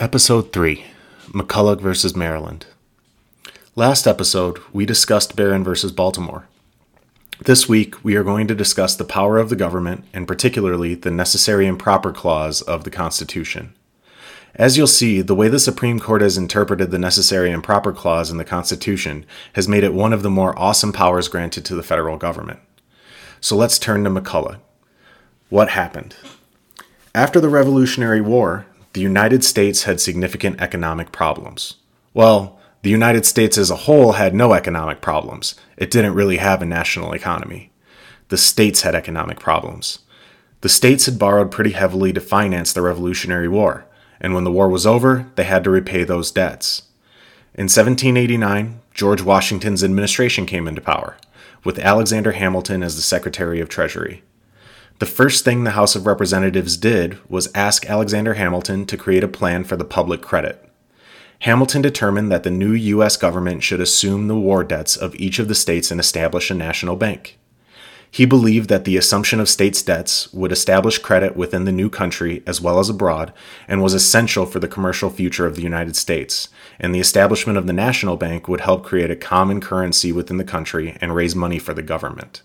Episode 3 McCulloch vs. Maryland. Last episode, we discussed Barron vs. Baltimore. This week, we are going to discuss the power of the government and particularly the necessary and proper clause of the Constitution. As you'll see, the way the Supreme Court has interpreted the necessary and proper clause in the Constitution has made it one of the more awesome powers granted to the federal government. So let's turn to McCulloch. What happened? After the Revolutionary War, the United States had significant economic problems. Well, the United States as a whole had no economic problems. It didn't really have a national economy. The states had economic problems. The states had borrowed pretty heavily to finance the Revolutionary War, and when the war was over, they had to repay those debts. In 1789, George Washington's administration came into power, with Alexander Hamilton as the Secretary of Treasury. The first thing the House of Representatives did was ask Alexander Hamilton to create a plan for the public credit. Hamilton determined that the new U.S. government should assume the war debts of each of the states and establish a national bank. He believed that the assumption of states' debts would establish credit within the new country as well as abroad and was essential for the commercial future of the United States, and the establishment of the national bank would help create a common currency within the country and raise money for the government.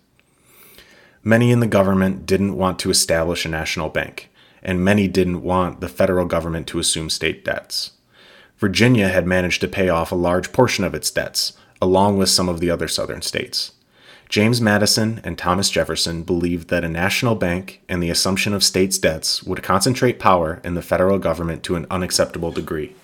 Many in the government didn't want to establish a national bank, and many didn't want the federal government to assume state debts. Virginia had managed to pay off a large portion of its debts, along with some of the other southern states. James Madison and Thomas Jefferson believed that a national bank and the assumption of states' debts would concentrate power in the federal government to an unacceptable degree.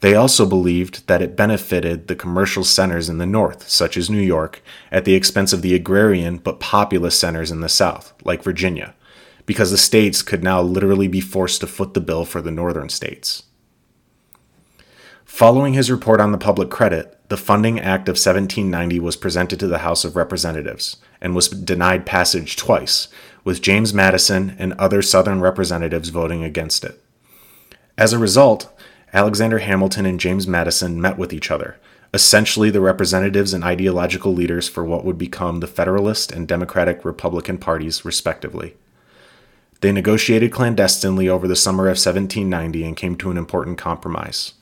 They also believed that it benefited the commercial centers in the North, such as New York, at the expense of the agrarian but populous centers in the South, like Virginia, because the states could now literally be forced to foot the bill for the northern states. Following his report on the public credit, the Funding Act of 1790 was presented to the House of Representatives and was denied passage twice, with James Madison and other Southern representatives voting against it. As a result, Alexander Hamilton and James Madison met with each other, essentially the representatives and ideological leaders for what would become the Federalist and Democratic Republican parties, respectively. They negotiated clandestinely over the summer of 1790 and came to an important compromise.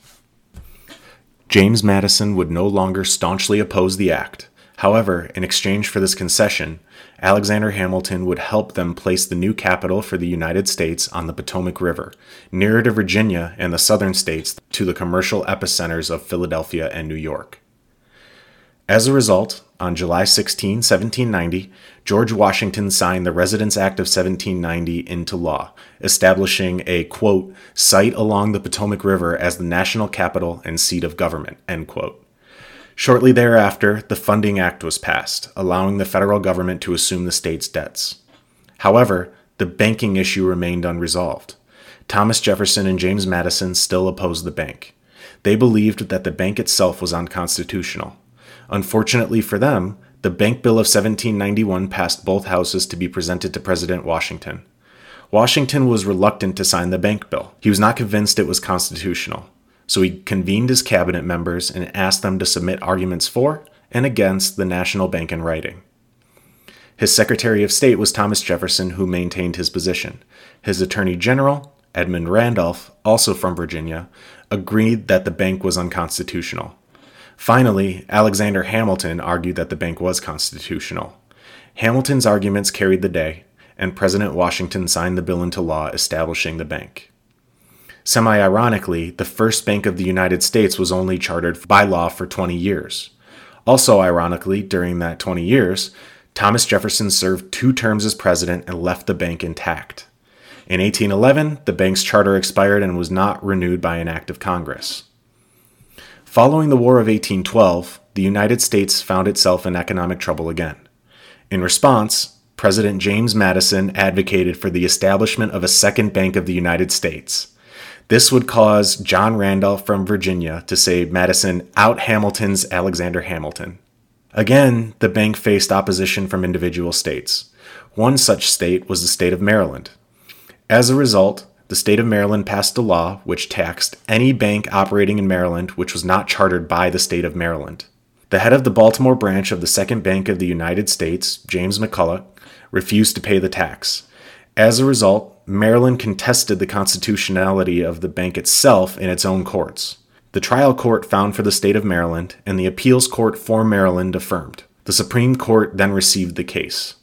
James Madison would no longer staunchly oppose the act. However, in exchange for this concession, Alexander Hamilton would help them place the new capital for the United States on the Potomac River, nearer to Virginia and the southern states to the commercial epicenters of Philadelphia and New York. As a result, on July 16, 1790, George Washington signed the Residence Act of 1790 into law, establishing a, quote, site along the Potomac River as the national capital and seat of government, end quote. Shortly thereafter, the Funding Act was passed, allowing the federal government to assume the state's debts. However, the banking issue remained unresolved. Thomas Jefferson and James Madison still opposed the bank. They believed that the bank itself was unconstitutional. Unfortunately for them, the Bank Bill of 1791 passed both houses to be presented to President Washington. Washington was reluctant to sign the bank bill. He was not convinced it was constitutional. So he convened his cabinet members and asked them to submit arguments for and against the national bank in writing. His Secretary of State was Thomas Jefferson, who maintained his position. His Attorney General, Edmund Randolph, also from Virginia, agreed that the bank was unconstitutional. Finally, Alexander Hamilton argued that the bank was constitutional. Hamilton's arguments carried the day, and President Washington signed the bill into law establishing the bank. Semi ironically, the first Bank of the United States was only chartered by law for 20 years. Also, ironically, during that 20 years, Thomas Jefferson served two terms as president and left the bank intact. In 1811, the bank's charter expired and was not renewed by an act of Congress. Following the War of 1812, the United States found itself in economic trouble again. In response, President James Madison advocated for the establishment of a second Bank of the United States. This would cause John Randolph from Virginia to say Madison out Hamilton's Alexander Hamilton. Again, the bank faced opposition from individual states. One such state was the state of Maryland. As a result, the state of Maryland passed a law which taxed any bank operating in Maryland which was not chartered by the state of Maryland. The head of the Baltimore branch of the Second Bank of the United States, James McCulloch, refused to pay the tax, As a result, Maryland contested the constitutionality of the bank itself in its own courts. The trial court found for the state of Maryland, and the appeals court for Maryland affirmed. The Supreme Court then received the case.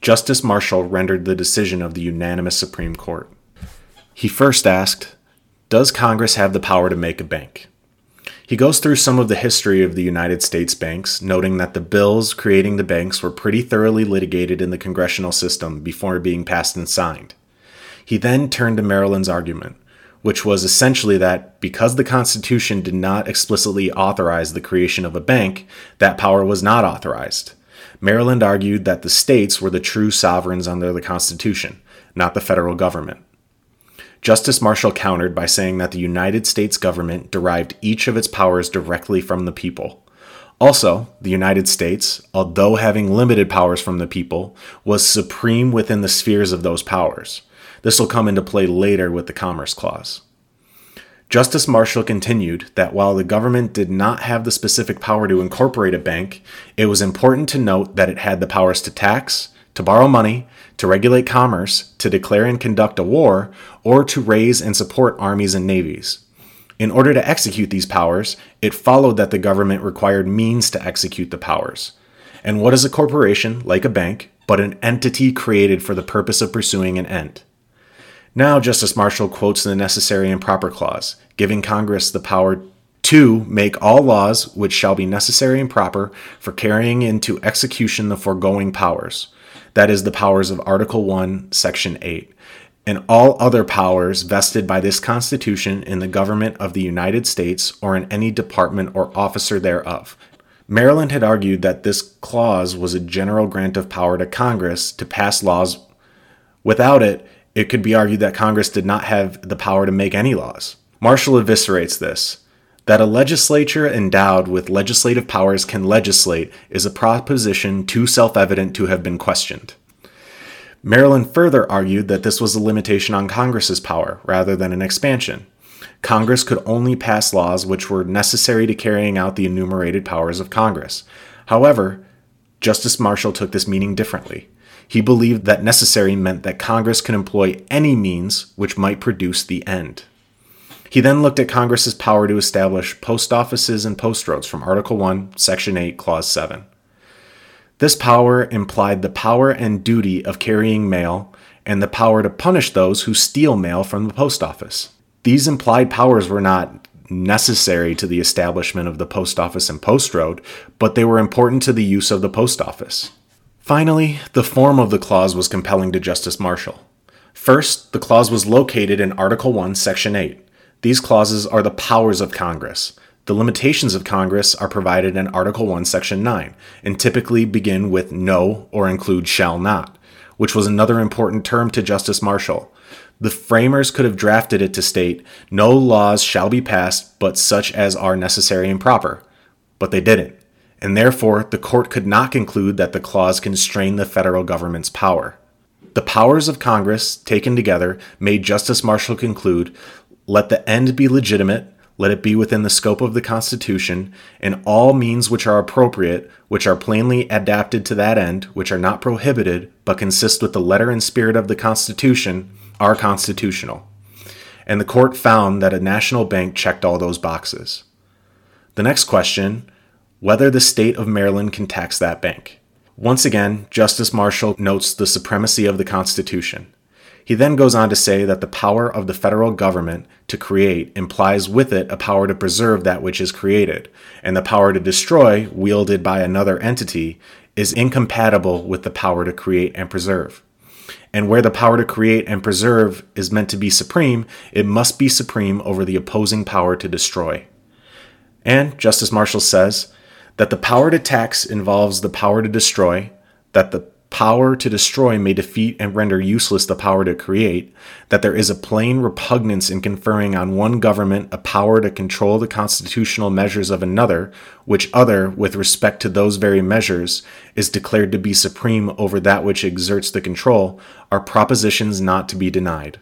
Justice Marshall rendered the decision of the unanimous Supreme Court. He first asked, Does Congress have the power to make a bank? He goes through some of the history of the United States banks, noting that the bills creating the banks were pretty thoroughly litigated in the congressional system before being passed and signed. He then turned to Maryland's argument, which was essentially that because the Constitution did not explicitly authorize the creation of a bank, that power was not authorized. Maryland argued that the states were the true sovereigns under the Constitution, not the federal government. Justice Marshall countered by saying that the United States government derived each of its powers directly from the people. Also, the United States, although having limited powers from the people, was supreme within the spheres of those powers. This will come into play later with the Commerce Clause. Justice Marshall continued that while the government did not have the specific power to incorporate a bank, it was important to note that it had the powers to tax, to borrow money, to regulate commerce, to declare and conduct a war, or to raise and support armies and navies. In order to execute these powers, it followed that the government required means to execute the powers. And what is a corporation, like a bank, but an entity created for the purpose of pursuing an end? Now, Justice Marshall quotes the Necessary and Proper Clause, giving Congress the power to make all laws which shall be necessary and proper for carrying into execution the foregoing powers that is, the powers of Article 1, Section 8, and all other powers vested by this Constitution in the government of the United States or in any department or officer thereof. Maryland had argued that this clause was a general grant of power to Congress to pass laws. Without it, it could be argued that Congress did not have the power to make any laws. Marshall eviscerates this. That a legislature endowed with legislative powers can legislate is a proposition too self evident to have been questioned. Maryland further argued that this was a limitation on Congress's power rather than an expansion. Congress could only pass laws which were necessary to carrying out the enumerated powers of Congress. However, Justice Marshall took this meaning differently. He believed that necessary meant that Congress could employ any means which might produce the end. He then looked at Congress's power to establish post offices and post roads from Article 1, Section 8, Clause 7. This power implied the power and duty of carrying mail and the power to punish those who steal mail from the post office. These implied powers were not necessary to the establishment of the post office and post road, but they were important to the use of the post office. Finally, the form of the clause was compelling to Justice Marshall. First, the clause was located in Article 1, Section 8. These clauses are the powers of Congress. The limitations of Congress are provided in Article 1, Section 9, and typically begin with no or include shall not, which was another important term to Justice Marshall. The framers could have drafted it to state, no laws shall be passed but such as are necessary and proper. But they didn't, and therefore the court could not conclude that the clause constrained the federal government's power. The powers of Congress, taken together, made Justice Marshall conclude let the end be legitimate, let it be within the scope of the Constitution, and all means which are appropriate, which are plainly adapted to that end, which are not prohibited, but consist with the letter and spirit of the Constitution, are constitutional. And the court found that a national bank checked all those boxes. The next question whether the state of Maryland can tax that bank. Once again, Justice Marshall notes the supremacy of the Constitution. He then goes on to say that the power of the federal government to create implies with it a power to preserve that which is created, and the power to destroy, wielded by another entity, is incompatible with the power to create and preserve. And where the power to create and preserve is meant to be supreme, it must be supreme over the opposing power to destroy. And Justice Marshall says that the power to tax involves the power to destroy, that the power to destroy may defeat and render useless the power to create, that there is a plain repugnance in conferring on one government a power to control the constitutional measures of another, which other, with respect to those very measures, is declared to be supreme over that which exerts the control, are propositions not to be denied.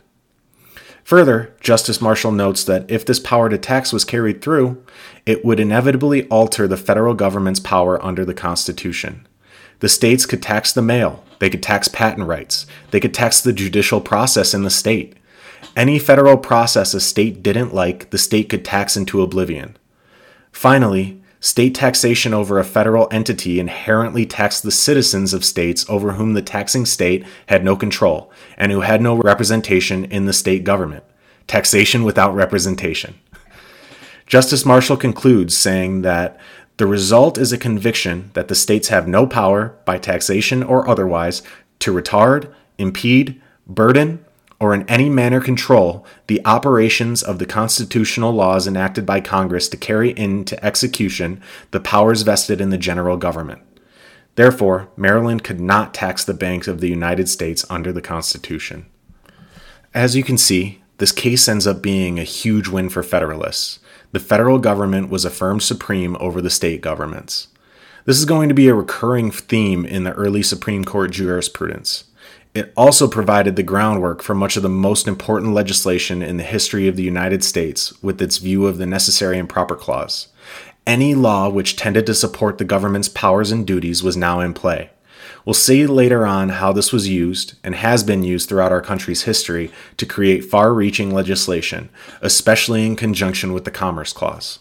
Further, Justice Marshall notes that if this power to tax was carried through, it would inevitably alter the federal government's power under the Constitution. The states could tax the mail, they could tax patent rights, they could tax the judicial process in the state. Any federal process a state didn't like, the state could tax into oblivion. Finally, state taxation over a federal entity inherently taxed the citizens of states over whom the taxing state had no control and who had no representation in the state government. Taxation without representation. Justice Marshall concludes saying that the result is a conviction that the states have no power, by taxation or otherwise, to retard, impede, burden, or in any manner control the operations of the constitutional laws enacted by Congress to carry into execution the powers vested in the general government. Therefore, Maryland could not tax the banks of the United States under the Constitution. As you can see, this case ends up being a huge win for Federalists. The federal government was affirmed supreme over the state governments. This is going to be a recurring theme in the early Supreme Court jurisprudence. It also provided the groundwork for much of the most important legislation in the history of the United States with its view of the Necessary and Proper Clause. Any law which tended to support the government's powers and duties was now in play. We'll see later on how this was used and has been used throughout our country's history to create far reaching legislation, especially in conjunction with the Commerce Clause.